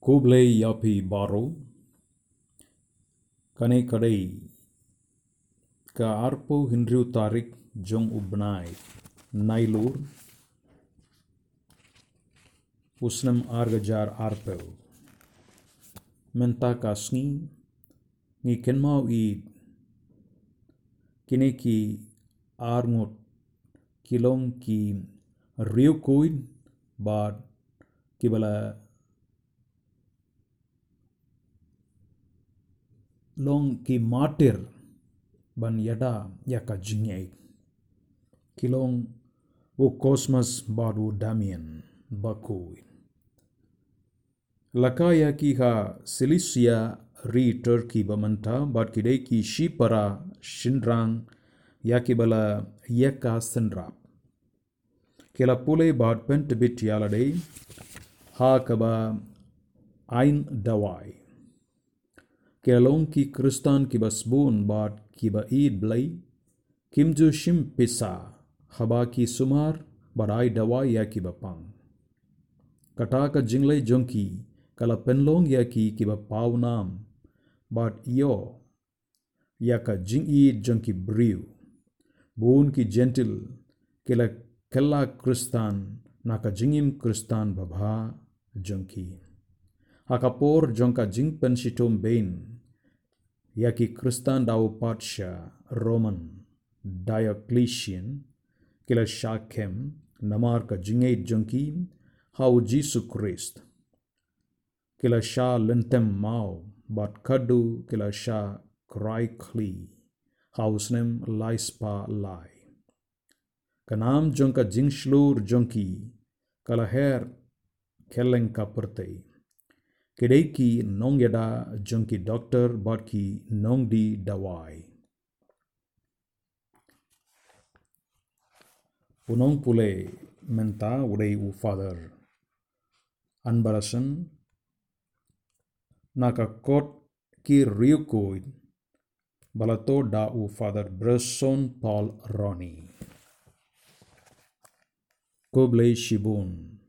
Kublai Yapi Baru Kane Kadai Ka Arpo Hinriu Tarik Jong Ubnai Nailur Usnam Argajar Arpel Menta Kasni Ngi Kenmau I Kine Ki Arngot Kilong Ki Riu Kuid Bad long ki matir ban yada yaka jinyai kilong u cosmos badu damian bakui lakaya ki ha silisia ri turkey bamanta bat kidei ki shipara shindrang yakibala yaka sendrap kila pule bat pentibit yaladei ha kaba ain dawai Kelong की क्रिस्तान की बस बून बाट की बई ब्लई, किम जो शिम पिसा, हबा की सुमार, बराई डवा या कि बपांग। कटाक जिंगले जोंकी, कल पेनलोंग या की, कि व पाव नाम। बाट यो, या का जिंग ईद जोंकी ब्रियु। बून की जेंटिल, केला केला क्रिस्तान, ना का जिंगिम क्रिस्तान बभा जोंकी। Hakapor jongka jing pensitum bain yaki Kristan dau patsha Roman Diocletian kila shakem namar ka jingay jongki hau Jesus Christ kila sha lentem mau bat kadu kila sha cry kli hausnem laispa lai kanam jongka jing shlur jongki kala her keleng kapurtei Doktor ki nong di dawai. Unong pule menta udai u father. Anbarasan naka kot ki riukuid balato da u father Bresson Paul Ronnie. Koblei Shibun